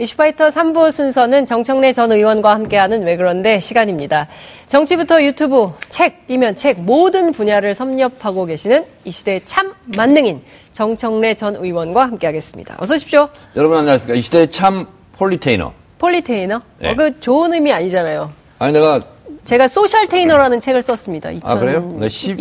이슈파이터 3부 순서는 정청래 전 의원과 함께하는 왜 그런데 시간입니다. 정치부터 유튜브, 책이면 책 모든 분야를 섭렵하고 계시는 이 시대의 참 만능인 정청래 전 의원과 함께하겠습니다. 어서 오십시오. 여러분 안녕하십니까. 이 시대의 참 politainer. politainer? 네. 어, 그 좋은 의미 아니잖아요. 아니 내가 제가 socialtainer라는 책을 썼습니다. 2012년에. 아 그래요? 네, 10,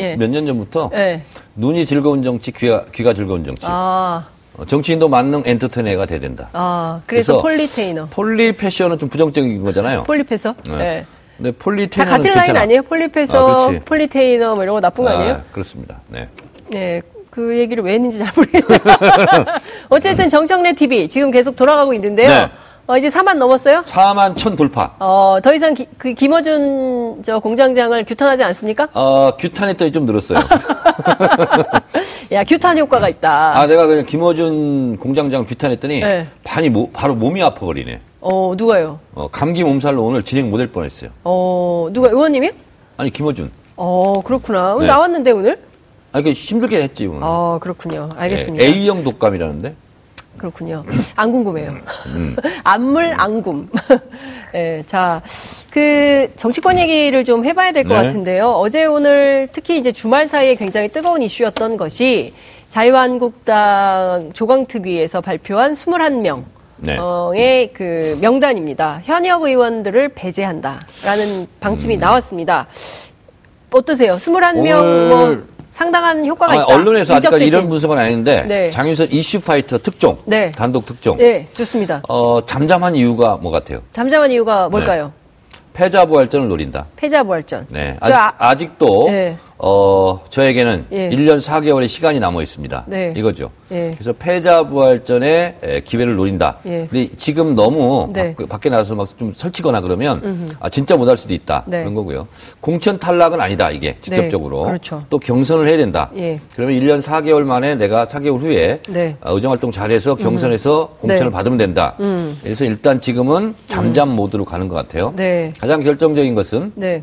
예. 몇년 전부터 예. 눈이 즐거운 정치, 귀가, 귀가 즐거운 정치. 아, 어, 정치인도 만능 엔터테이너가 돼야 된다. 아, 그래서, 그래서 politainer. polifessor는 좀 부정적인 거잖아요. polifessor? 네. 네. 근데 다 politainer는 같은 라인. 아니에요? polifessor 아. 폴리테이너 뭐 이런 거 나쁜 거 아니에요? 아, 그렇습니다. 네. 네. 그 얘기를 왜 했는지 잘 모르겠네요. 어쨌든 정청래 TV 지금 계속 돌아가고 있는데요. 네. 어, 이제 4만 넘었어요? 4만 천 돌파. 어, 더 이상 기, 그 김어준 저 공장장을 규탄하지 않습니까? 어, 규탄했더니 좀 늘었어요. 야, 규탄 효과가 있다. 아, 내가 그냥 김어준 공장장 규탄했더니 네. 반이 모- 바로 몸이 아파버리네. 어, 누가요? 어, 감기 몸살로 오늘 진행 못할 뻔했어요. 어, 누가 의원님이요? 아니 김어준. 어, 그렇구나. 오늘 네. 나왔는데 오늘? 아, 그 힘들게 했지 오늘. 어, 그렇군요. 알겠습니다. 네, A형 독감이라는데. 그렇군요. 안 궁금해요. 음. 안물 안굼. 예, 자, 그 정치권 얘기를 좀 해봐야 될것 네. 같은데요. 어제 오늘 특히 이제 주말 사이에 굉장히 뜨거운 이슈였던 것이 자유한국당 조광특위에서 발표한 21명. 네. 의그 명단입니다. 현역 의원들을 배제한다라는 방침이 음. 나왔습니다. 어떠세요? 21명 오늘- 뭐 상당한 효과가 아, 있다. 언론에서 대신. 이런 분석은 아닌데 네. 장윤선 이슈 파이터 특종, 네. 단독 특종. 네, 좋습니다. 어, 잠잠한 이유가 뭐 같아요? 잠잠한 이유가 뭘까요? 패자 부활전을 노린다. 패자부활전. 네. 저 아- 아직, 도 네. 어, 저에게는 예. 1년 4개월의 시간이 남아 있습니다. 네. 이거죠. 예. 그래서 패자 부활전의 에, 기회를 노린다. 예. 근데 지금 너무 네. 밖, 밖에 나가서 막 좀 설치거나 그러면 아, 진짜 못할 수도 있다. 네. 그런 거고요. 공천 탈락은 아니다. 이게 직접적으로. 그렇죠. 또 경선을 해야 된다. 예. 그러면 1년 4개월 만에 내가 4개월 후에 네. 어, 의정활동 잘해서 경선에서 공천을 네. 받으면 된다. 음. 그래서 일단 지금은 잠잠 모드로 가는 것 같아요. 네. 가장 결정적인 것은 네.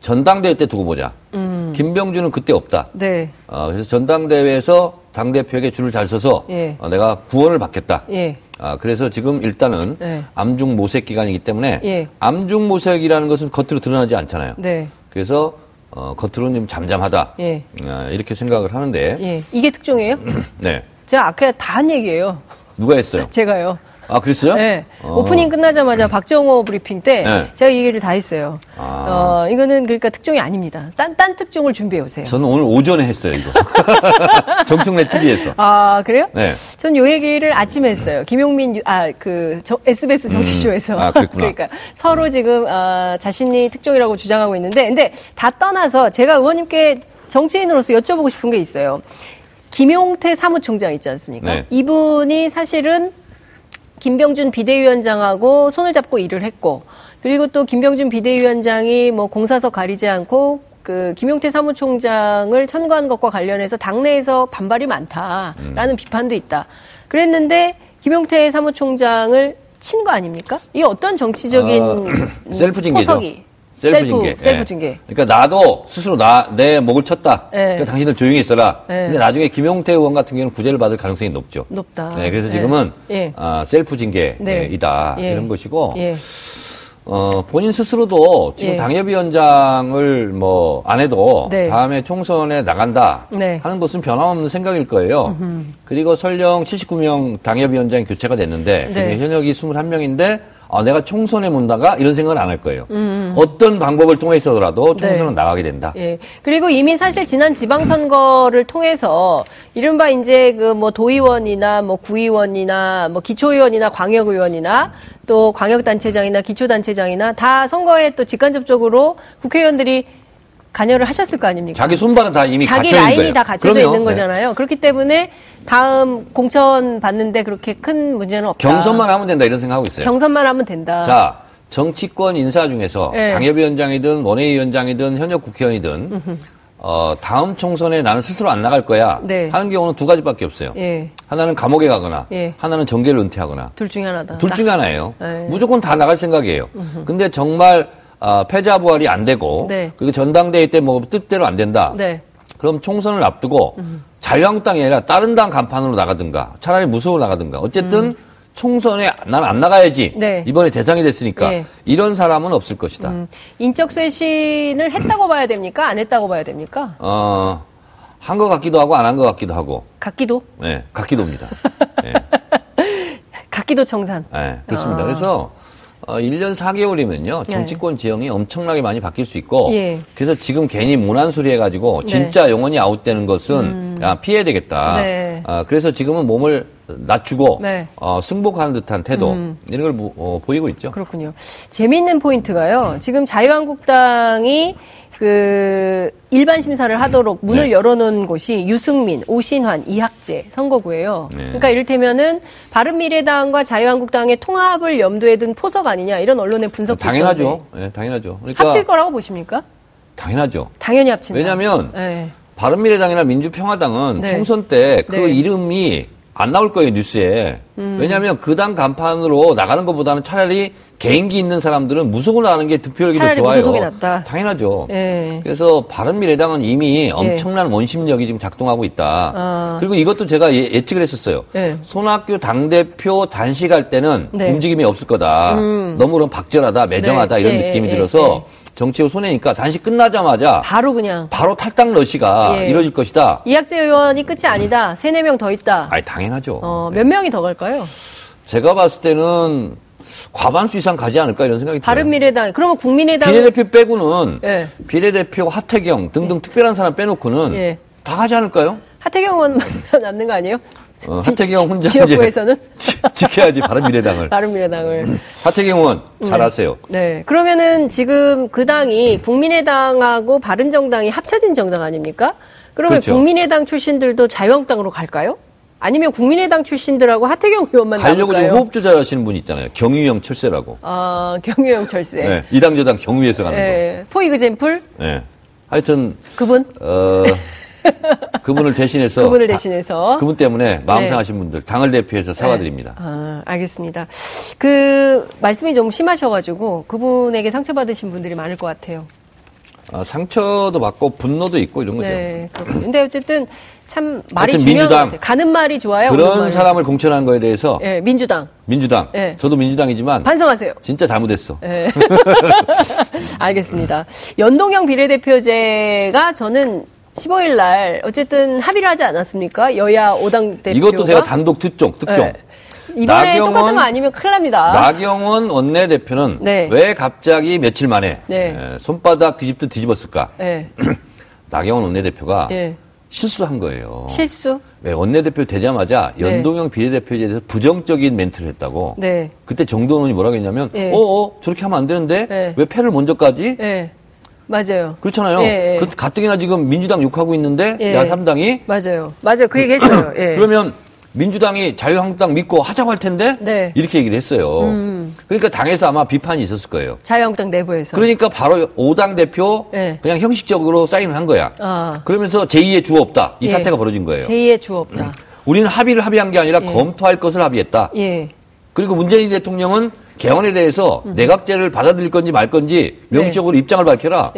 전당대회 때 두고 보자. 음. 김병준은 그때 없다. 네. 어, 그래서 전당대회에서 당 대표에게 줄을 잘 서서 예. 어, 내가 구원을 받겠다. 예. 아, 그래서 지금 일단은 네. 암중 모색 기간이기 때문에 예. 암중 모색이라는 것은 겉으로 드러나지 않잖아요. 네. 그래서 어, 겉으로는 좀 잠잠하다. 예. 아, 이렇게 생각을 하는데 예. 이게 특종이에요? 네. 제가 아까 다 한 얘기예요. 누가 했어요? 제가요. 아, 그랬어요? 네. 어. 오프닝 끝나자마자 박정호 브리핑 때 네. 제가 이 얘기를 다 했어요. 아. 어, 이거는 그러니까 특종이 아닙니다. 딴, 딴 특종을 준비해 오세요. 저는 오늘 오전에 했어요, 이거. 정청래 TV에서. 아, 그래요? 네. 전 요 얘기를 아침에 했어요. 김용민, 유- 아, 그, 저, SBS 정치쇼에서. 음. 아, 그랬구나. 러니까 서로 지금, 아, 자신이 특종이라고 주장하고 있는데, 근데 다 떠나서 제가 의원님께 정치인으로서 여쭤보고 싶은 게 있어요. 김용태 사무총장 있지 않습니까? 네. 이분이 사실은 김병준 비대위원장하고 손을 잡고 일을 했고, 그리고 또 김병준 비대위원장이 뭐 공사서 가리지 않고 그 김용태 사무총장을 천거한 것과 관련해서 당내에서 반발이 많다라는 비판도 있다. 그랬는데 김용태 사무총장을 친 거 아닙니까? 이게 어떤 정치적인 어, 음, 셀프 징계죠. 포석이? 셀프 징계. 셀프, 셀프 예. 징계. 그러니까 나도 스스로 나, 내 목을 쳤다. 예. 그러니까 당신은 조용히 있어라. 예. 근데 나중에 김용태 의원 같은 경우는 구제를 받을 가능성이 높죠. 높다. 네, 그래서 예. 지금은 예. 아, 셀프 징계이다. 네. 예. 이런 것이고 예. 어, 본인 스스로도 지금 예. 당협위원장을 뭐 안 해도 네. 다음에 총선에 나간다 네. 하는 것은 변함없는 생각일 거예요. 그리고 설령 79명 당협위원장이 교체가 됐는데 네. 현역이 21명인데 아, 내가 총선에 문다가 이런 생각은 안할 거예요. 음. 어떤 방법을 통해서라도 총선은 나가게 된다. 예. 그리고 이미 사실 지난 지방선거를 통해서 이른바 이제 그 뭐 도의원이나 뭐 구의원이나 뭐 기초의원이나 광역의원이나 또 광역단체장이나 기초단체장이나 다 선거에 또 직간접적으로 국회의원들이 관여를 하셨을 거 아닙니까? 자기 손발은 다 이미 자기 라인이 거예요. 다 갖춰져 그럼요. 있는 네. 거잖아요. 그렇기 때문에 다음 공천 받는데 그렇게 큰 문제는 없다. 경선만 하면 된다 이런 생각하고 있어요. 경선만 하면 된다. 자, 정치권 인사 중에서 네. 당협위원장이든 원외위원장이든 현역 국회의원이든 어, 다음 총선에 나는 스스로 안 나갈 거야 네. 하는 경우는 두 가지밖에 없어요. 예. 하나는 감옥에 가거나 예. 하나는 정계를 은퇴하거나 둘 중에 하나다. 둘 중에 하나예요. 네. 무조건 다 나갈 생각이에요. 근데 정말 아, 패자 부활이 안 되고 네. 그리고 전당대회 때 뭐 뜻대로 안 된다. 네. 그럼 총선을 앞두고 자유한국당이 아니라 다른 당 간판으로 나가든가 차라리 무소로 나가든가 어쨌든 총선에 난 안 나가야지. 네. 이번에 대상이 됐으니까 네. 이런 사람은 없을 것이다. 음, 인적 쇄신을 했다고 봐야 됩니까? 안 했다고 봐야 됩니까? 어, 한 것 같기도 하고 안 한 것 같기도 하고. 같기도 네, 같기도입니다. 네, 같기도 청산. 네, 그렇습니다. 아. 그래서 어, 1년 4개월이면요. 네. 정치권 지형이 엄청나게 많이 바뀔 수 있고 예. 그래서 지금 괜히 모난 소리 해가지고 네. 음. 진짜 영원히 아웃되는 것은 아, 피해야 되겠다. 네. 아, 그래서 지금은 몸을 낮추고 네. 음. 어, 승복하는 듯한 태도 이런 걸 보- 어, 보이고 있죠. 그렇군요. 재미있는 포인트가요. 지금 자유한국당이 그 일반 심사를 하도록 문을 네. 열어놓은 곳이 유승민, 오신환, 이학재 선거구예요. 네. 그러니까 이를테면은 바른미래당과 자유한국당의 통합을 염두에 둔 포석 아니냐 이런 언론의 분석도 당연하죠. 예, 당연하죠. 그러니까 합칠 거라고 보십니까? 당연하죠. 당연히 합친다. 왜냐하면 네. 바른미래당이나 민주평화당은 네. 총선 때그 네. 이름이 안 나올 거예요 뉴스에. 음. 왜냐하면 그 당 간판으로 나가는 것보다는 차라리 개인기 있는 사람들은 무소속으로 나가는 게 득표율이 더 좋아요. 당연하죠. 예. 그래서 바른미래당은 이미 엄청난 원심력이 지금 작동하고 있다. 아. 그리고 이것도 제가 예, 측을 했었어요. 네. 손학규 당대표 단식할 때는 네. 움직임이 없을 거다. 너무 그럼 박절하다, 매정하다 네. 이런 예, 느낌이 예, 들어서 정치후 손해니까 단식 끝나자마자 바로 그냥 바로 탈당 러시가 예. 이뤄질 것이다. 이학재 의원이 끝이 아니다. 세네 명 더 있다. 아니 당연하죠. 어, 네. 몇 명이 더 갈까요? 제가 봤을 때는 과반수 이상 가지 않을까 이런 생각이 들어요. 바른 미래당. 그러면 국민의당 비례대표 빼고는 예. 비례대표 하태경 등등 특별한 사람 빼놓고는 예. 다 가지 않을까요? 하태경 의원만 남는 거 아니에요? 어, 하태경 혼자 지역구에서는 지- 지켜야지 바른미래당을. 바른미래당을. 하태경 의원 잘하세요. 네. 그러면은 지금 그 당이 국민의당하고 바른정당이 합쳐진 정당 아닙니까? 그러면 그렇죠. 국민의당 출신들도 자유한국당으로 갈까요? 아니면 국민의당 출신들하고 하태경 의원만 가려고 지금? 호흡 조절하시는 분 있잖아요. 경유형 철새라고. 아, 경유형 철새. 네. 이당 저당 경유해서 가는 거. 예. 포이그젠플 네. 하여튼 그분 어, 그분을 대신해서 그분을 다- 대신해서 그분 때문에 마음 네. 상하신 분들 당을 대표해서 사과드립니다. 아, 알겠습니다. 그 말씀이 좀 심하셔가지고 그분에게 상처받으신 분들이 많을 것 같아요. 아, 상처도 받고 분노도 있고 이런 거죠. 네, 그렇군요. 근데 어쨌든 참 말이 중요한. 가는 말이 좋아요. 그런. 사람을 공천한 거에 대해서 예, 민주당 민주당, 네. 저도 민주당이지만 반성하세요. 진짜 잘못했어. 예. 알겠습니다. 연동형 비례대표제가 저는 15일 날 어쨌든 합의를 하지 않았습니까? 여야 5당 대표가 이것도 제가 단독 특종, 특종. 예. 이번에 나경원- 똑같은 거 아니면 큰일 납니다. 나경원 원내대표는 네. 왜 갑자기 며칠 만에 네. 에, 손바닥 뒤집듯 뒤집었을까? 예. 나경원 원내대표가 예. 실수한 거예요. 실수? 왜 원내대표 되자마자 네. 연동형 비례대표에 대해서 부정적인 멘트를 했다고. 네. 그때 정동원 의원이 뭐라고 했냐면, 예. 어어 저렇게 하면 안 되는데 네. 왜 패를 먼저 까지? 예. 맞아요. 그렇잖아요. 예, 예. 그 가뜩이나 지금 민주당 욕하고 있는데 예. 야 3당이 맞아요. 맞아요. 그 얘기 했어요. 예. 그러면 민주당이 자유한국당 믿고 하자고 할 텐데 네. 음. 이렇게 얘기를 했어요. 그러니까 당에서 아마 비판이 있었을 거예요. 자유한국당 내부에서. 그러니까 바로 5당 대표 네. 그냥 형식적으로 사인을 한 거야. 아. 그러면서 제2의 주 없다. 이 예. 사태가 벌어진 거예요. 제2의 주 없다. 우리는 합의를 합의한 게 아니라 예. 검토할 것을 합의했다. 예. 그리고 문재인 대통령은 개헌에 대해서 내각제를 받아들일 건지 말 건지 명시적으로 입장을 밝혀라.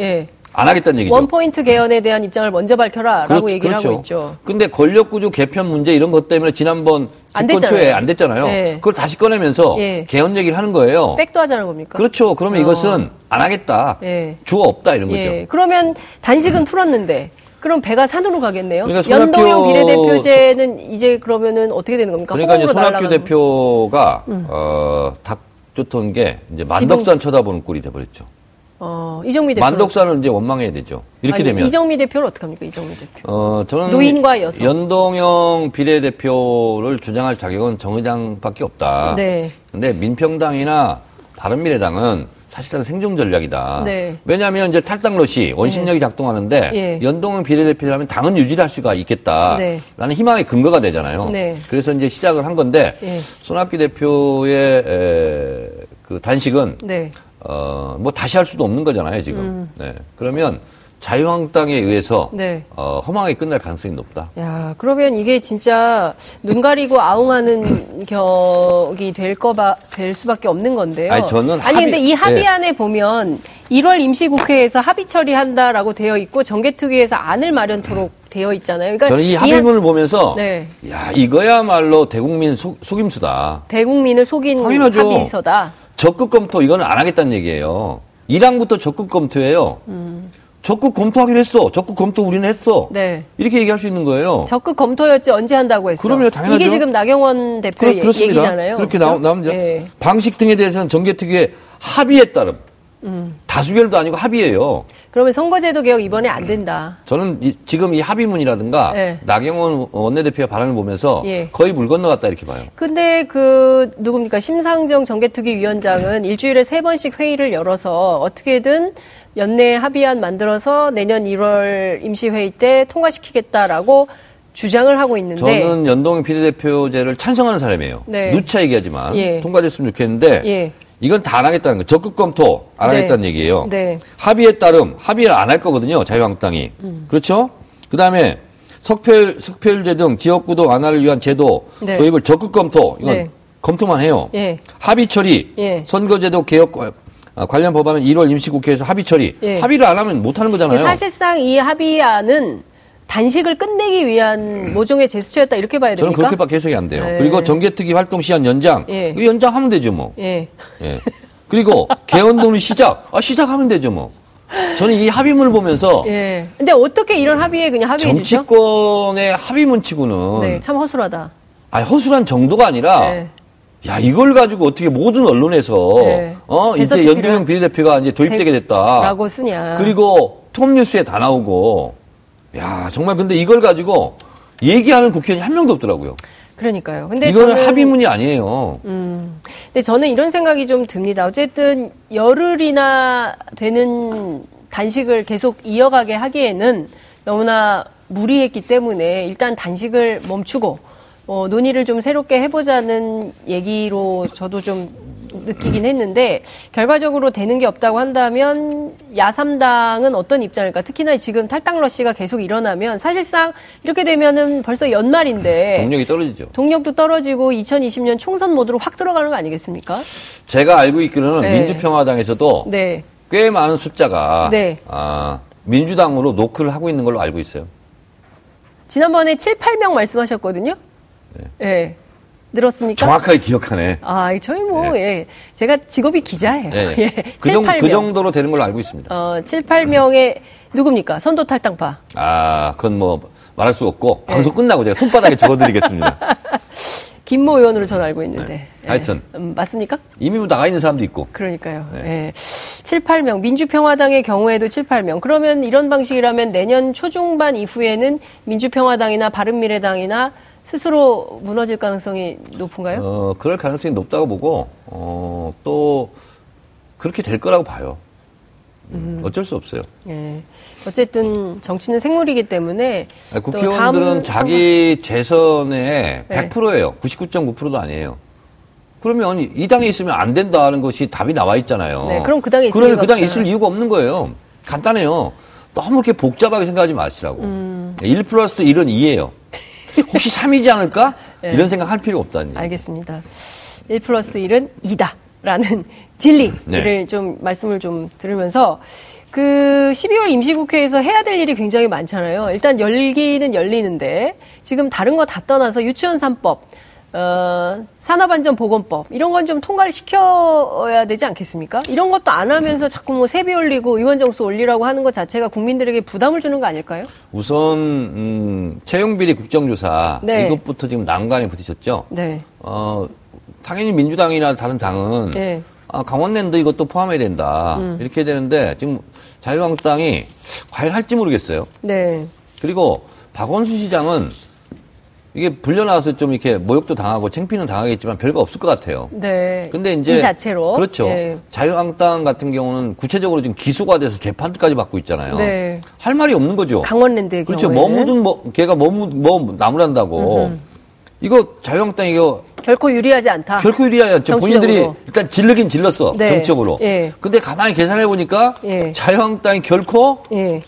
음. 네. 예. 안 하겠다는 얘기죠. 원포인트 개헌에 대한 입장을 먼저 밝혀라. 라고 얘기를 하고 있죠. 근데 권력 구조 개편 문제 이런 것 때문에 지난번 안 집권 초에. 안 됐잖아요. 예. 그걸 다시 꺼내면서 예. 개헌 얘기를 하는 거예요. 백도 하자는 겁니까? 그렇죠. 그러면 어. 이것은 안 하겠다. 예. 주어 없다 이런 거죠. 예. 그러면 단식은 풀었는데 그럼 배가 산으로 가겠네요. 그러니까 연동형 비례대표제는 이제 그러면은 어떻게 되는 겁니까? 그러니까 이제 손학규 날아가는 음. 대표가 어, 닭 쫓던 게 이제 만덕산 쳐다보는 꼴이 돼버렸죠. 어, 이정미 대표. 만덕산을 이제 원망해야 되죠. 이렇게 아니, 되면. 이정미 대표는 어떡합니까? 이정미 대표. 어, 저는 노인과 여성. 연동형 비례대표를 주장할 자격은 정의당밖에 없다. 네. 근데 민평당이나 바른미래당은 사실상 생존 전략이다. 네. 왜냐하면 이제 탈당롯이 원심력이 작동하는데 예. 연동형 비례대표라면 당은 유지를 할 수가 있겠다. 네. 라는 희망의 근거가 되잖아요. 네. 그래서 이제 시작을 한 건데 예. 손학규 대표의 에, 그 단식은 네. 어, 뭐 다시 할 수도 없는 거잖아요, 지금. 네. 그러면 자유한국당에 의해서 음. 네. 어, 허망하게 끝날 가능성이 높다. 야, 그러면 이게 진짜 눈 가리고 아웅하는 격이 될 거바 될 수밖에 없는 건데요. 아니, 저는 아니 합의- 근데 이 합의안에 네. 보면 1월 임시국회에서 합의 처리한다라고 되어 있고 정개특위에서 안을 마련토록 되어 있잖아요. 그러니까 저는 이 합의문을 보면서 네. 야 이거야말로 대국민 속, 속임수다. 대국민을 속인 당연하죠. 합의서다. 적극 검토 이거는 안 하겠다는 얘기예요. 1항부터 적극 검토예요. 적극 검토하기로 했어. 적극 검토 우리는 했어. 네. 이렇게 얘기할 수 있는 거예요. 적극 검토였지 언제 한다고 했어. 그럼요, 당연하죠. 이게 지금 나경원 대표의 그렇, 습니다 얘기잖아요. 그렇게 그렇죠? 나오, 나옵니다. 예. 방식 등에 대해서는 정개특위의 합의에 따름. 음. 다수결도 아니고 합의예요. 그러면 선거제도 개혁 이번에 안 된다. 저는 이- 지금 이 합의문이라든가 예. 나경원 원내대표의 발언을 보면서 예. 거의 물 건너갔다 이렇게 봐요. 근데 그 누굽니까 심상정 정개특위 위원장은 일주일에 세 번씩 회의를 열어서 어떻게든 연내 합의안 만들어서 내년 1월 임시회의 때 통과시키겠다라고 주장을 하고 있는데 저는 연동형 비례대표제를 찬성하는 사람이에요. 네. 누차 얘기하지만 예. 통과됐으면 좋겠는데 예. 이건 다 안 하겠다는 거. 적극 검토 안 네. 하겠다는 얘기예요. 네. 합의에 따름 합의를 안 할 거거든요. 자유한국당이. 음. 그렇죠? 그다음에 석패율 석패율제 등 지역구도 완화를 위한 제도 네. 도입을 적극 검토. 이건 네. 검토만 해요. 예. 합의 처리. 예. 선거제도 개혁 과- 아, 관련 법안은 1월 임시국회에서 합의 처리. 예. 합의를 안 하면 못 하는 거잖아요. 사실상 이 합의안은 단식을 끝내기 위한 모종의 제스처였다 이렇게 봐야 저는 됩니까? 그렇게밖에 해석이 안 돼요. 네. 그리고 정개특위 활동 시한 연장. 예. 연장하면 되죠, 뭐. 예. 예. 그리고 개헌동의 시작. 아, 시작하면 되죠, 뭐. 저는 이 합의문을 보면서 예. 근데 어떻게 이런 합의에 그냥 합의해 주죠? 정치권의 합의문치고는 네, 참 허술하다. 아니, 허술한 정도가 아니라 네. 야 이걸 가지고 어떻게 모든 언론에서 네. 어 이제 연동형 비례대표가 이제 도입되게 됐다. 라고 쓰냐. 그리고 톱뉴스에 다 나오고 야 정말 근데 이걸 가지고 얘기하는 국회의원이 한 명도 없더라고요. 그러니까요. 근데 이거는 저는- 합의문이 아니에요. 음. 근데 저는 이런 생각이 좀 듭니다. 어쨌든 열흘이나 되는 단식을 계속 이어가게 하기에는 너무나 무리했기 때문에 일단 단식을 멈추고 어, 논의를 좀 새롭게 해보자는 얘기로 저도 좀 느끼긴 했는데 결과적으로 되는 게 없다고 한다면 야삼당은 어떤 입장일까? 특히나 지금 탈당 러시가 계속 일어나면 사실상 이렇게 되면은 벌써 연말인데 동력이 떨어지죠. 동력도 떨어지고 2020년 총선 모드로 확 들어가는 거 아니겠습니까? 제가 알고 있기로는 네. 민주평화당에서도 네. 꽤 많은 숫자가 네. 아, 민주당으로 노크를 하고 있는 걸로 알고 있어요. 지난번에 7, 8명 말씀하셨거든요. 네. 늘었습니까? 정확하게 기억하네. 아, 저희 뭐, 예. 제가 직업이 기자예요. 네. 예. 그, 7, 정도, 8명. 그 정도로 되는 걸로 알고 있습니다. 어, 7, 8명의 누굽니까? 선도 탈당파. 아, 그건 뭐 말할 수 없고 네. 방송 끝나고 제가 손바닥에 적어드리겠습니다. 김모 의원으로 저는 알고 있는데. 네. 예. 하여튼. 음, 맞습니까? 이미 뭐 나가 있는 사람도 있고. 그러니까요. 네. 예. 7, 8명. 민주평화당의 경우에도 7, 8명. 그러면 이런 방식이라면 내년 초중반 이후에는 민주평화당이나 바른미래당이나 스스로 무너질 가능성이 높은가요? 어, 그럴 가능성이 높다고 보고, 어, 또, 그렇게 될 거라고 봐요. 음, 어쩔 수 없어요. 예. 어쨌든 정치는 생물이기 때문에 아니, 또 국회의원들은 자기 재선의 네. 100%예요. 99.9%도 아니에요. 그러면 이 당에 있으면 안 된다는 것이 답이 나와 있잖아요. 네, 그럼 그 당에 있을 그러면 이유가 그 당에. 있을 이유가 없는 거예요. 간단해요. 너무 이렇게 복잡하게 생각하지 마시라고. 음. 1 플러스 1은 2예요. 혹시 3이지 않을까? 네. 이런 생각 할 필요 얘기. 알겠습니다. 1 플러스 1은 2다. 라는 진리를 네. 좀 말씀을 좀 들으면서 그 12월 임시국회에서 해야 될 일이 굉장히 많잖아요. 일단 열기는 열리는데 지금 다른 거 다 떠나서 유치원 3법, 어, 산업안전보건법 이런 건 좀 통과를 시켜야 되지 않겠습니까? 이런 것도 안 하면서 자꾸 뭐 세비 올리고 의원 정수 올리라고 하는 것 자체가 국민들에게 부담을 주는 거 아닐까요? 우선 음, 채용 비리 국정조사 네. 이것부터 지금 난관에 부딪혔죠. 네. 어, 당연히 민주당이나 다른 당은 네. 아, 강원랜드 이것도 포함해야 된다. 음. 이렇게 되는데 지금 자유한국당이 과연 할지 모르겠어요. 네. 그리고 박원순 시장은 이게 불려나와서 좀 이렇게 모욕도 당하고 챙피는 당하겠지만 별거 없을 것 같아요. 네. 근데 이제 이 자체로 그렇죠. 예. 자유한국당 같은 경우는 구체적으로 지금 기소가 돼서 재판까지 받고 있잖아요. 네. 할 말이 없는 거죠. 강원랜드의 그렇죠. 경우에는 뭐뭐 걔가 뭐, 묻, 뭐 나무란다고. 이거 자유한국당 이거 결코 유리하지 않다. 결코 유리하지 않죠. 정치적으로. 본인들이 일단 질르긴 질렀어. 네. 정치적으로. 예. 근데 가만히 계산해 보니까 예. 자유한국당이 결코 예.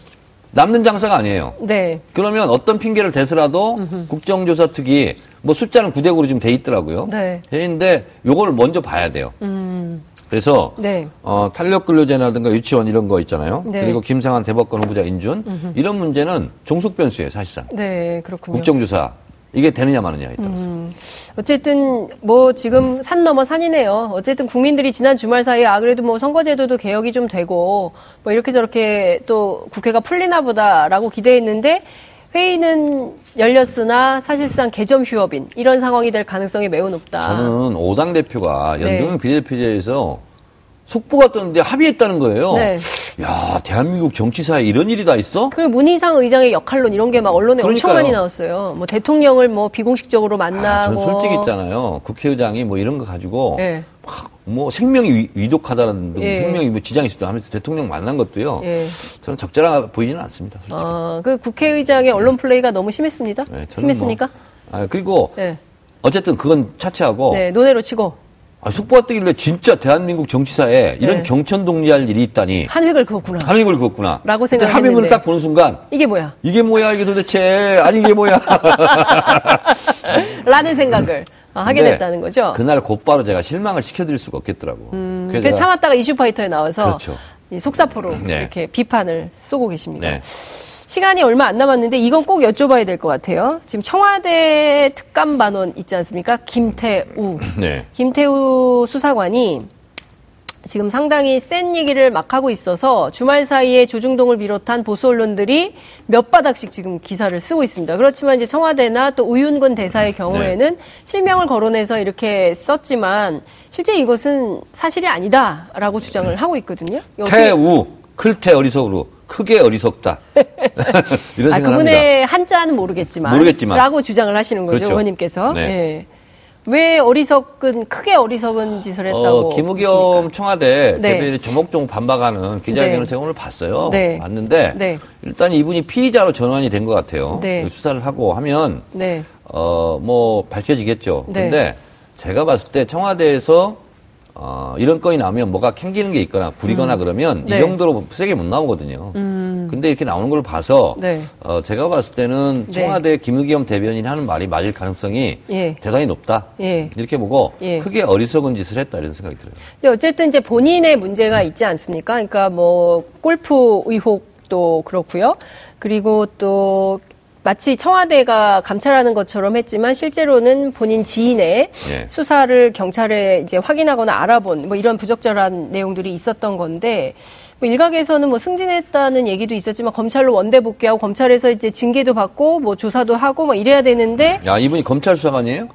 남는 장사가 아니에요. 네. 그러면 어떤 핑계를 대서라도 국정조사 특위 뭐 숫자는 9대 9로 지금 돼 있더라고요. 네. 돼 있는데 요걸 먼저 봐야 돼요. 음. 그래서 네. 어, 탄력 근로제라든가 유치원 이런 거 있잖아요. 네. 그리고 김상한 대법관 후보자 인준 이런 문제는 종속 변수예요, 사실상. 네, 그렇군요. 국정조사 이게 되느냐 마느냐에 따라서. 음. 어쨌든 뭐 지금 산 넘어 산이네요. 어쨌든 국민들이 지난 주말 사이에 아 그래도 뭐 선거제도도 개혁이 좀 되고 뭐 이렇게 저렇게 또 국회가 풀리나 보다라고 기대했는데 회의는 열렸으나 사실상 개점 휴업인 이런 상황이 될 가능성이 매우 높다. 저는 오당 대표가 네. 연동형 비례대표제에서 속보가 떴는데 합의했다는 거예요. 네. 야, 대한민국 정치사에 이런 일이 다 있어? 그리고 문희상 의장의 역할론 이런 게 막 언론에 엄청 그러니까요. 많이 나왔어요. 뭐 대통령을 뭐 비공식적으로 만나고. 아, 전 솔직히 있잖아요. 국회의장이 뭐 이런 거 가지고 예. 막뭐 생명이 위, 위독하다는 등 예. 생명이 뭐 지장이 있다 하면서 대통령 만난 것도요. 예. 저는 적절하 보이지는 않습니다. 솔직히. 어, 그 국회의장의 언론 플레이가 너무 심했습니다. 네, 저는 심했습니까? 뭐, 아, 그리고 네. 어쨌든 그건 차치하고 네, 논외로 치고 아, 속보가 뜨길래 진짜 대한민국 정치사에 이런 네. 경천동리할 일이 있다니 한 획을 그었구나. 한입을 그었구나. 라고 생각했는데. 한입을 딱 보는 순간 이게 뭐야? 이게 뭐야 이게 도대체 아니 이게 뭐야 라는 생각을 어, 하게 근데 됐다는 거죠. 그날 곧바로 제가 실망을 시켜드릴 수가 없겠더라고. 음, 그래서 그 제가- 참았다가 이슈파이터에 나와서 그렇죠. 이 속사포로 네. 이렇게 비판을 쏘고 계십니다. 네. 시간이 얼마 안 남았는데 이건 꼭 여쭤봐야 될 것 같아요. 지금 청와대 특감 반원 있지 않습니까? 김태우. 네. 김태우 수사관이 지금 상당히 센 얘기를 막 하고 있어서 주말 사이에 조중동을 비롯한 보수 언론들이 몇 바닥씩 지금 기사를 쓰고 있습니다. 그렇지만 이제 청와대나 또 우윤근 대사의 경우에는 네. 실명을 거론해서 이렇게 썼지만 실제 이것은 사실이 아니다라고 주장을 하고 있거든요. 태우 클테 어리석으로 크게 어리석다. 이런 아, 생각을 합니다. 그분의 한자는 모르겠지만, 모르겠지만. 라고 주장을 하시는 거죠, 그렇죠. 의원님께서. 네. 예. 왜 어리석은 크게 어리석은 짓을 했다고 어, 김우겸 청와대 네. 대변인이 조목조목 반박하는 기자회견을 네. 제가 오늘 봤어요. 네. 봤는데 네. 일단 이분이 피의자로 전환이 된 것 같아요. 네. 수사를 하고 하면 네. 어, 뭐 밝혀지겠죠. 네. 근데 제가 봤을 때 청와대에서 어, 이런 건이 나오면 뭐가 캥기는 게 있거나 부리거나 그러면 네. 음. 이 정도로 세게 못 나오거든요. 근데 이렇게 나오는 걸 봐서 네. 어, 제가 봤을 때는 네. 청와대 김의겸 대변인 하는 말이 맞을 가능성이 예. 대단히 높다. 예. 이렇게 보고 예. 크게 어리석은 짓을 했다 이런 생각이 들어요. 근데 어쨌든 이제 본인의 문제가 있지 않습니까? 그러니까 뭐 골프 의혹도 그렇고요. 그리고 또 마치 청와대가 감찰하는 것처럼 했지만 실제로는 본인 지인의 예. 수사를 경찰에 이제 확인하거나 알아본 뭐 이런 부적절한 내용들이 있었던 건데 뭐 일각에서는 뭐 승진했다는 얘기도 있었지만 검찰로 원대 복귀하고 검찰에서 이제 징계도 받고 뭐 조사도 하고 뭐 이래야 되는데 야 이분이 검찰 수사관이에요?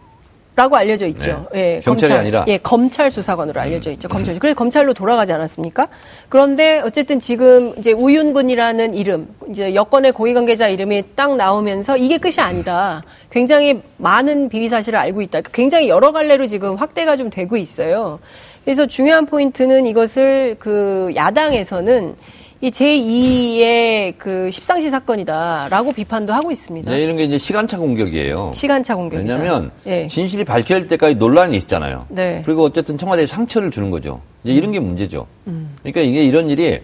라고 알려져 있죠. 네. 예, 경찰이 검찰, 아니라? 음. 예, 검찰 수사관으로 알려져 있죠. 검찰. 그래서 검찰로 돌아가지 않았습니까? 그런데 어쨌든 지금 이제 우윤근이라는 이름, 이제 여권의 고위 관계자 이름이 딱 나오면서 이게 끝이 아니다. 굉장히 많은 비리 사실을 알고 있다. 굉장히 여러 갈래로 지금 확대가 좀 되고 있어요. 그래서 중요한 포인트는 이것을 그 야당에서는 이 제2의 그 십상시 사건이다라고 비판도 하고 있습니다. 네, 이런 게 이제 시간차 공격이에요. 시간차 공격이다. 왜냐하면 예. 진실이 밝혀질 때까지 논란이 있잖아요. 네. 그리고 어쨌든 청와대에 상처를 주는 거죠. 이제 이런 게 문제죠. 음. 그러니까 이게 이런 일이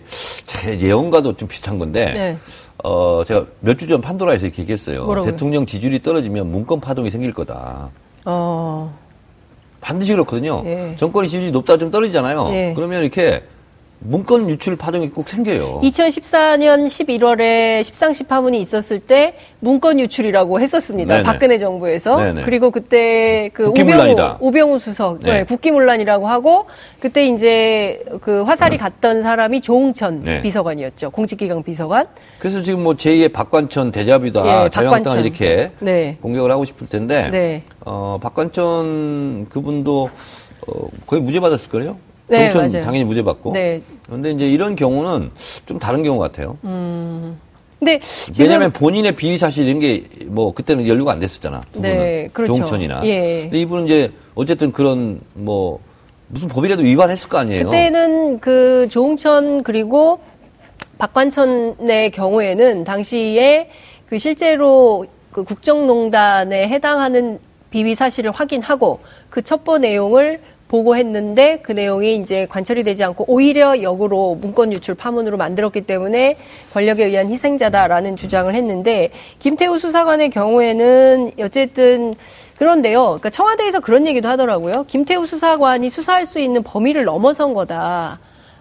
제 예언과도 좀 비슷한 건데, 네. 어, 제가 몇 주 전 판도라에서 이렇게 얘기했어요. 뭐라고요? 대통령 지지율이 떨어지면 문건 파동이 생길 거다. 어, 반드시 그렇거든요. 예. 정권의 지지율이 높다 좀 떨어지잖아요. 예. 그러면 이렇게 문건 유출 파동이 꼭 생겨요. 2014년 11월에 십상시 파문이 있었을 때 문건 유출이라고 했었습니다. 네네. 박근혜 정부에서. 네네. 그리고 그때 그 국기문란이다. 우병우, 우병우 수석, 네. 네. 국기문란이라고 하고 그때 이제 그 화살이 갔던 사람이 조홍천 네. 비서관이었죠. 공직기강 비서관. 그래서 지금 뭐 제2의 박관천 대자뷰다. 예, 자유한국당. 이렇게 네. 공격을 하고 싶을 텐데, 네. 어, 박관천 그분도 어, 거의 무죄 받았을 거예요. 네, 정천 맞아요. 당연히 무죄 받고. 네. 그런데 이제 이런 경우는 좀 다른 경우 같아요. 근데 지금 왜냐하면 본인의 비위 사실 이런 게 뭐 그때는 연루가 안 됐었잖아. 두 분은 네, 그렇죠. 조홍천이나. 예. 근데 이분은 이제 어쨌든 그런 뭐 무슨 법이라도 위반했을 거 아니에요. 그때는 그 조홍천 그리고 박관천의 경우에는 당시에 그 실제로 그 국정농단에 해당하는 비위 사실을 확인하고 그 첩보 내용을 보고했는데 그 내용이 이제 관철이 되지 않고 오히려 역으로 문건 유출 파문으로 만들었기 때문에 권력에 의한 희생자다라는 주장을 했는데 김태우 수사관의 경우에는 어쨌든 그런데요. 그러니까 청와대에서 그런 얘기도 하더라고요. 김태우 수사관이 수사할 수 있는 범위를 넘어선 거다.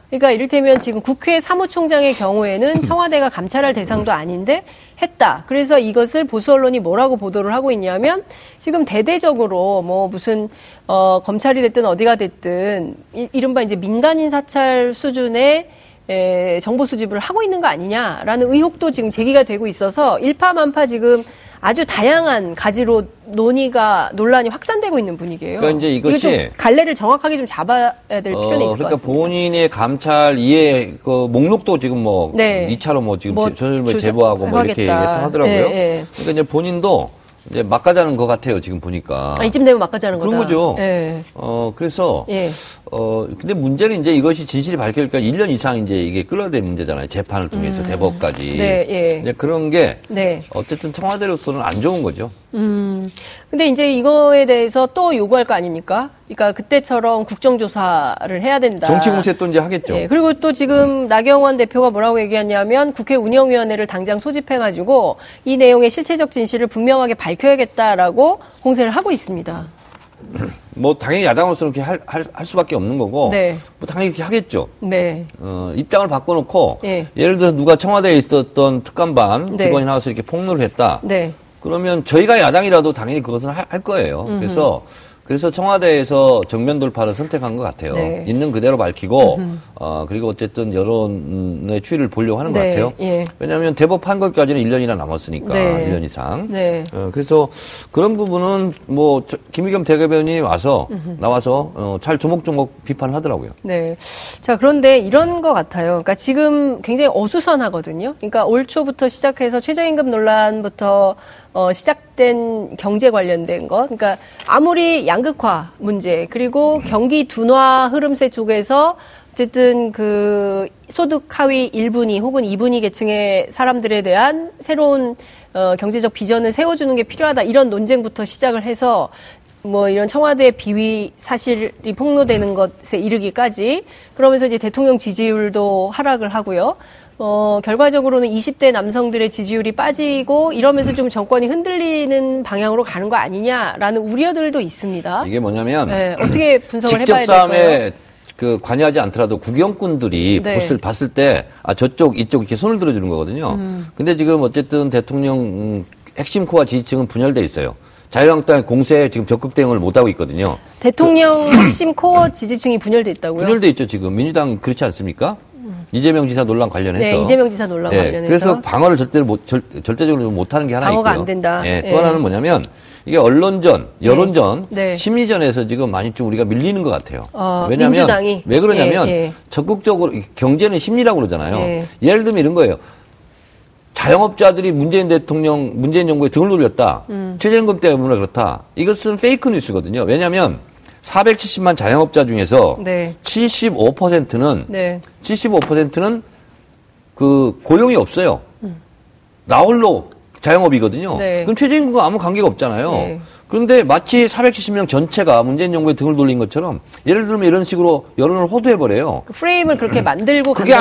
그러니까 이를테면 지금 국회 사무총장의 경우에는 청와대가 감찰할 대상도 아닌데 했다. 그래서 이것을 보수 언론이 뭐라고 보도를 하고 있냐면 지금 대대적으로 뭐 무슨 어 검찰이 됐든 어디가 됐든 이, 이른바 이제 민간인 사찰 수준의 에, 정보 수집을 하고 있는 거 아니냐라는 의혹도 지금 제기가 되고 있어서 일파만파 지금 아주 다양한 가지로 논의가 논란이 확산되고 있는 분위기예요. 그러니까 이제 이것이 좀 갈래를 정확하게 좀 잡아야 될 필요는 어, 있을 것 그러니까 같습니다. 본인의 감찰 이해 그 목록도 지금 뭐 네. 2차로 뭐 지금 뭐 제- 조사- 제보하고 뭐 이렇게. 하더라고요. 예, 예. 그러니까 이제 본인도 이제 막가자는 것 같아요. 지금 보니까. 아, 이쯤 되면 막가자는 거다. 그런 거죠. 예. 어, 그래서, 예. 어, 근데 문제는 이제 이것이 진실이 밝혀질까 1년 이상 이제 이게 끌어야 문제잖아요. 재판을 통해서 대법까지. 음. 네, 예. 이제 그런 게 네. 어쨌든 청와대로서는 안 좋은 거죠. 음. 근데 이제 이거에 대해서 또 요구할 거 아닙니까? 그러니까 그때처럼 국정조사를 해야 된다. 정치 공세 또 이제 하겠죠. 예, 그리고 또 지금 나경원 대표가 뭐라고 얘기했냐면 국회 운영위원회를 당장 소집해 가지고 이 내용의 실체적 진실을 분명하게 밝혀야겠다라고 공세를 하고 있습니다. 뭐 당연히 야당으로서는 그렇게 할, 할, 할 수밖에 없는 거고. 네. 뭐 당연히 그렇게 하겠죠. 네. 어, 입장을 바꿔놓고 예. 예를 들어서 누가 청와대에 있었던 특감반 네. 직원이 나와서 이렇게 폭로를 했다. 네. 그러면 저희가 야당이라도 당연히 그것은 할, 할 거예요. 그래서 그래서 청와대에서 정면 돌파를 선택한 것 같아요. 네. 있는 그대로 밝히고 어, 그리고 어쨌든 여론의 추이를 보려고 하는 것 네, 같아요. 예. 왜냐하면 대법 판결까지는 1년이나 남았으니까 네. 1년 이상. 네. 어, 그래서 그런 부분은 뭐 저- 김의겸 대변인이 와서 나와서 어, 잘 조목조목 비판을 하더라고요. 네. 자, 그런데 이런 것 같아요. 그러니까 지금 굉장히 어수선하거든요. 그러니까 올 초부터 시작해서 최저임금 논란부터 어, 시작된 경제 관련된 것. 그러니까 아무리 양극화 문제, 그리고 경기 둔화 흐름세 쪽에서 어쨌든 그 소득 하위 1분위 혹은 2분위 계층의 사람들에 대한 새로운 어, 경제적 비전을 세워주는 게 필요하다 이런 논쟁부터 시작을 해서 뭐 이런 청와대 비위 사실이 폭로되는 것에 이르기까지 그러면서 이제 대통령 지지율도 하락을 하고요. 어, 결과적으로는 20대 남성들의 지지율이 빠지고 이러면서 좀 정권이 흔들리는 방향으로 가는 거 아니냐라는 우려들도 있습니다. 이게 뭐냐면 네, 어떻게 분석을 해봐야 될까요? 싸움에 그 관여하지 않더라도 구경꾼들이 네. 봤을, 봤을 때, 아, 저쪽, 이쪽 이렇게 손을 들어주는 거거든요. 음. 근데 지금 어쨌든 대통령 음, 핵심 코어 지지층은 분열돼 있어요. 자유한국당의 공세에 지금 적극 대응을 못 하고 있거든요. 대통령 핵심 코어 지지층이 분열돼 있다고요? 분열돼 있죠, 지금. 민주당 그렇지 않습니까? 이재명 지사 논란 관련해서. 네, 이재명 지사 논란 예, 관련해서. 그래서 방어를 절대로 못, 절, 절대적으로 못하는 게 하나 방어가 있고요. 안 된다. 예, 또 예. 하나는 뭐냐면 이게 언론전, 여론전, 네. 네. 심리전에서 지금 많이 좀 우리가 밀리는 것 같아요. 어, 왜냐하면 민주당이? 왜 그러냐면 예, 예. 적극적으로 경제는 심리라고 그러잖아요. 예. 예를 들면 이런 거예요. 자영업자들이 문재인 대통령, 문재인 정부에 등을 돌렸다. 음. 최저임금 때문에 그렇다. 이것은 페이크 뉴스거든요. 왜냐하면 470만 자영업자 중에서 네. 75%는 네. 75%는 그 고용이 없어요. 나홀로 자영업이거든요. 네. 그럼 최저임금과 아무 관계가 없잖아요. 네. 그런데 마치 470명 전체가 문재인 정부에 등을 돌린 것처럼 예를 들면 이런 식으로 여론을 호도해버려요. 그 프레임을 그렇게 만들고 그게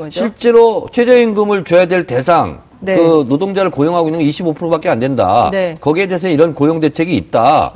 거죠. 실제로 최저임금을 줘야 될 대상, 네. 그 노동자를 고용하고 있는 게 25%밖에 안 된다. 네. 거기에 대해서 이런 고용 대책이 있다.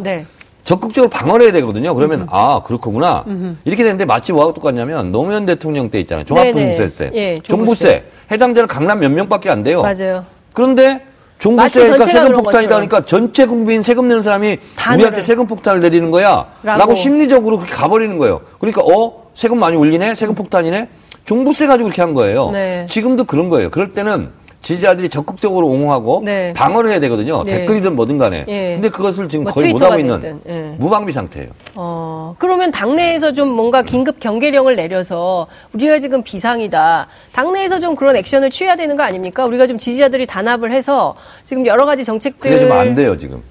네. 적극적으로 방어를 해야 되거든요. 그러면 아 그렇구나 이렇게 되는데 마치 뭐하고 똑같냐면 노무현 대통령 때 있잖아요. 종합부동산세, 네네. 예, 종부세. 종부세 해당자는 강남 몇 명밖에 안 돼요. 맞아요. 그런데 종부세니까 전체가 세금 폭탄이다. 그러니까 전체 국민 세금 내는 사람이 다 우리한테 내려요. 세금 폭탄을 내리는 거야. 라고. 라고 심리적으로 그렇게 가버리는 거예요. 그러니까 어 세금 많이 올리네, 세금 폭탄이네. 종부세 가지고 그렇게 한 거예요. 네. 지금도 그런 거예요. 그럴 때는 지지자들이 적극적으로 옹호하고 네. 방어를 해야 되거든요. 네. 댓글이든 뭐든 간에. 예. 근데 그것을 지금 뭐 거의 못하고 있는 예. 무방비 상태예요. 어, 그러면 당내에서 좀 뭔가 긴급 경계령을 내려서 우리가 지금 비상이다. 당내에서 좀 그런 액션을 취해야 되는 거 아닙니까? 우리가 좀 지지자들이 단합을 해서 지금 여러 가지 정책들. 그게 좀 안 돼요, 지금.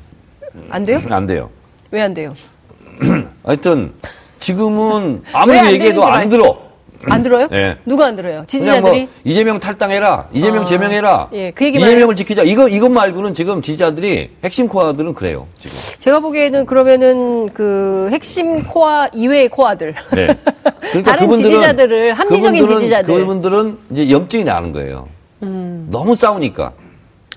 안 돼요? 안 돼요. 왜 안 돼요? 하여튼 지금은 아무리 얘기해도 안 말- 들어. 안 들어요? 네. 누가 안 들어요? 그냥 지지자들이? 뭐 이재명 탈당해라, 이재명 아, 제명해라, 예, 그 얘기 이재명을 지키자. 이거 이것 말고는 지금 지지자들이 핵심 코어들은 그래요. 지금. 제가 보기에는 그러면은 그 핵심 코아 이외의 코아들. 네. 그러니까 다른 그분들은 지지자들을 합리적인 그분들은- 지지자들. 그분들은 이제 염증이 나는 거예요. 음. 너무 싸우니까.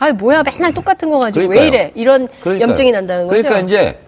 아니 뭐야 맨날 똑같은 거 가지고 왜 그러니까요. 이래 이런 그러니까요. 염증이 난다는 거죠. 그러니까 이제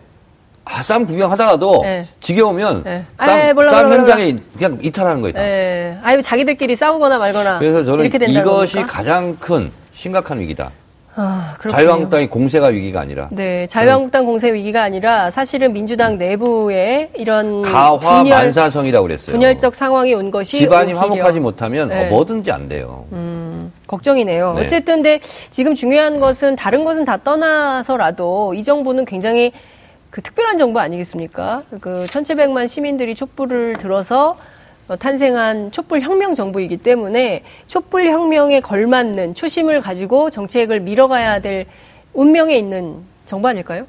아, 싸움 구경하다가도 네. 지겨우면 네. 싸움, 아이, 몰라, 싸움 몰라, 현장에 그냥 이탈하는 거예요. 다. 예. 아유 자기들끼리 싸우거나 말거나 그래서 저는 이것이 겁니까? 가장 큰 심각한 위기다. 아, 그렇군요. 자유한국당이 공세가 위기가 아니라 네, 자유한국당 공세 위기가 아니라 사실은 민주당 내부에 이런 가화 분열, 만사성이라고 그랬어요. 분열적 상황이 온 것이 집안이 오히려, 화목하지 못하면 네. 어, 뭐든지 안 돼요. 음, 걱정이네요. 네. 어쨌든 근데 지금 중요한 것은 다른 것은 다 떠나서라도 이 정부는 굉장히 그 특별한 정부 아니겠습니까? 그 천체백만 시민들이 촛불을 들어서 어, 탄생한 촛불 혁명 정부이기 때문에 촛불 혁명에 걸맞는 초심을 가지고 정책을 밀어가야 될 운명에 있는 정부 아닐까요?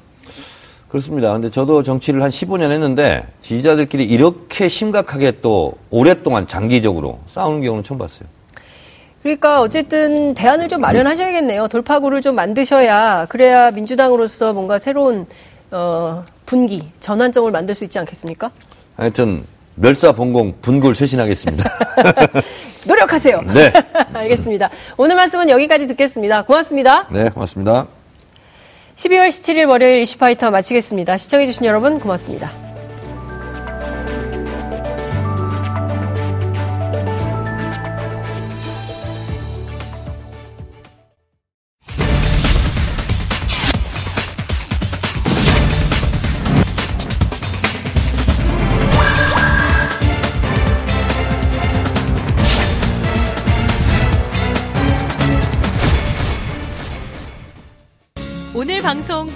그렇습니다. 근데 저도 정치를 한 15년 했는데 지지자들끼리 이렇게 심각하게 또 오랫동안 장기적으로 싸우는 경우는 처음 봤어요. 그러니까 어쨌든 대안을 좀 마련하셔야겠네요. 돌파구를 좀 만드셔야 그래야 민주당으로서 뭔가 새로운 어, 분기 전환점을 만들 수 있지 않겠습니까? 하여튼 멸사봉공 분골 쇄신하겠습니다. 노력하세요. 네. 알겠습니다. 오늘 말씀은 여기까지 듣겠습니다. 고맙습니다. 네, 고맙습니다. 12월 17일 월요일 이슈파이터 마치겠습니다. 시청해주신 여러분 고맙습니다.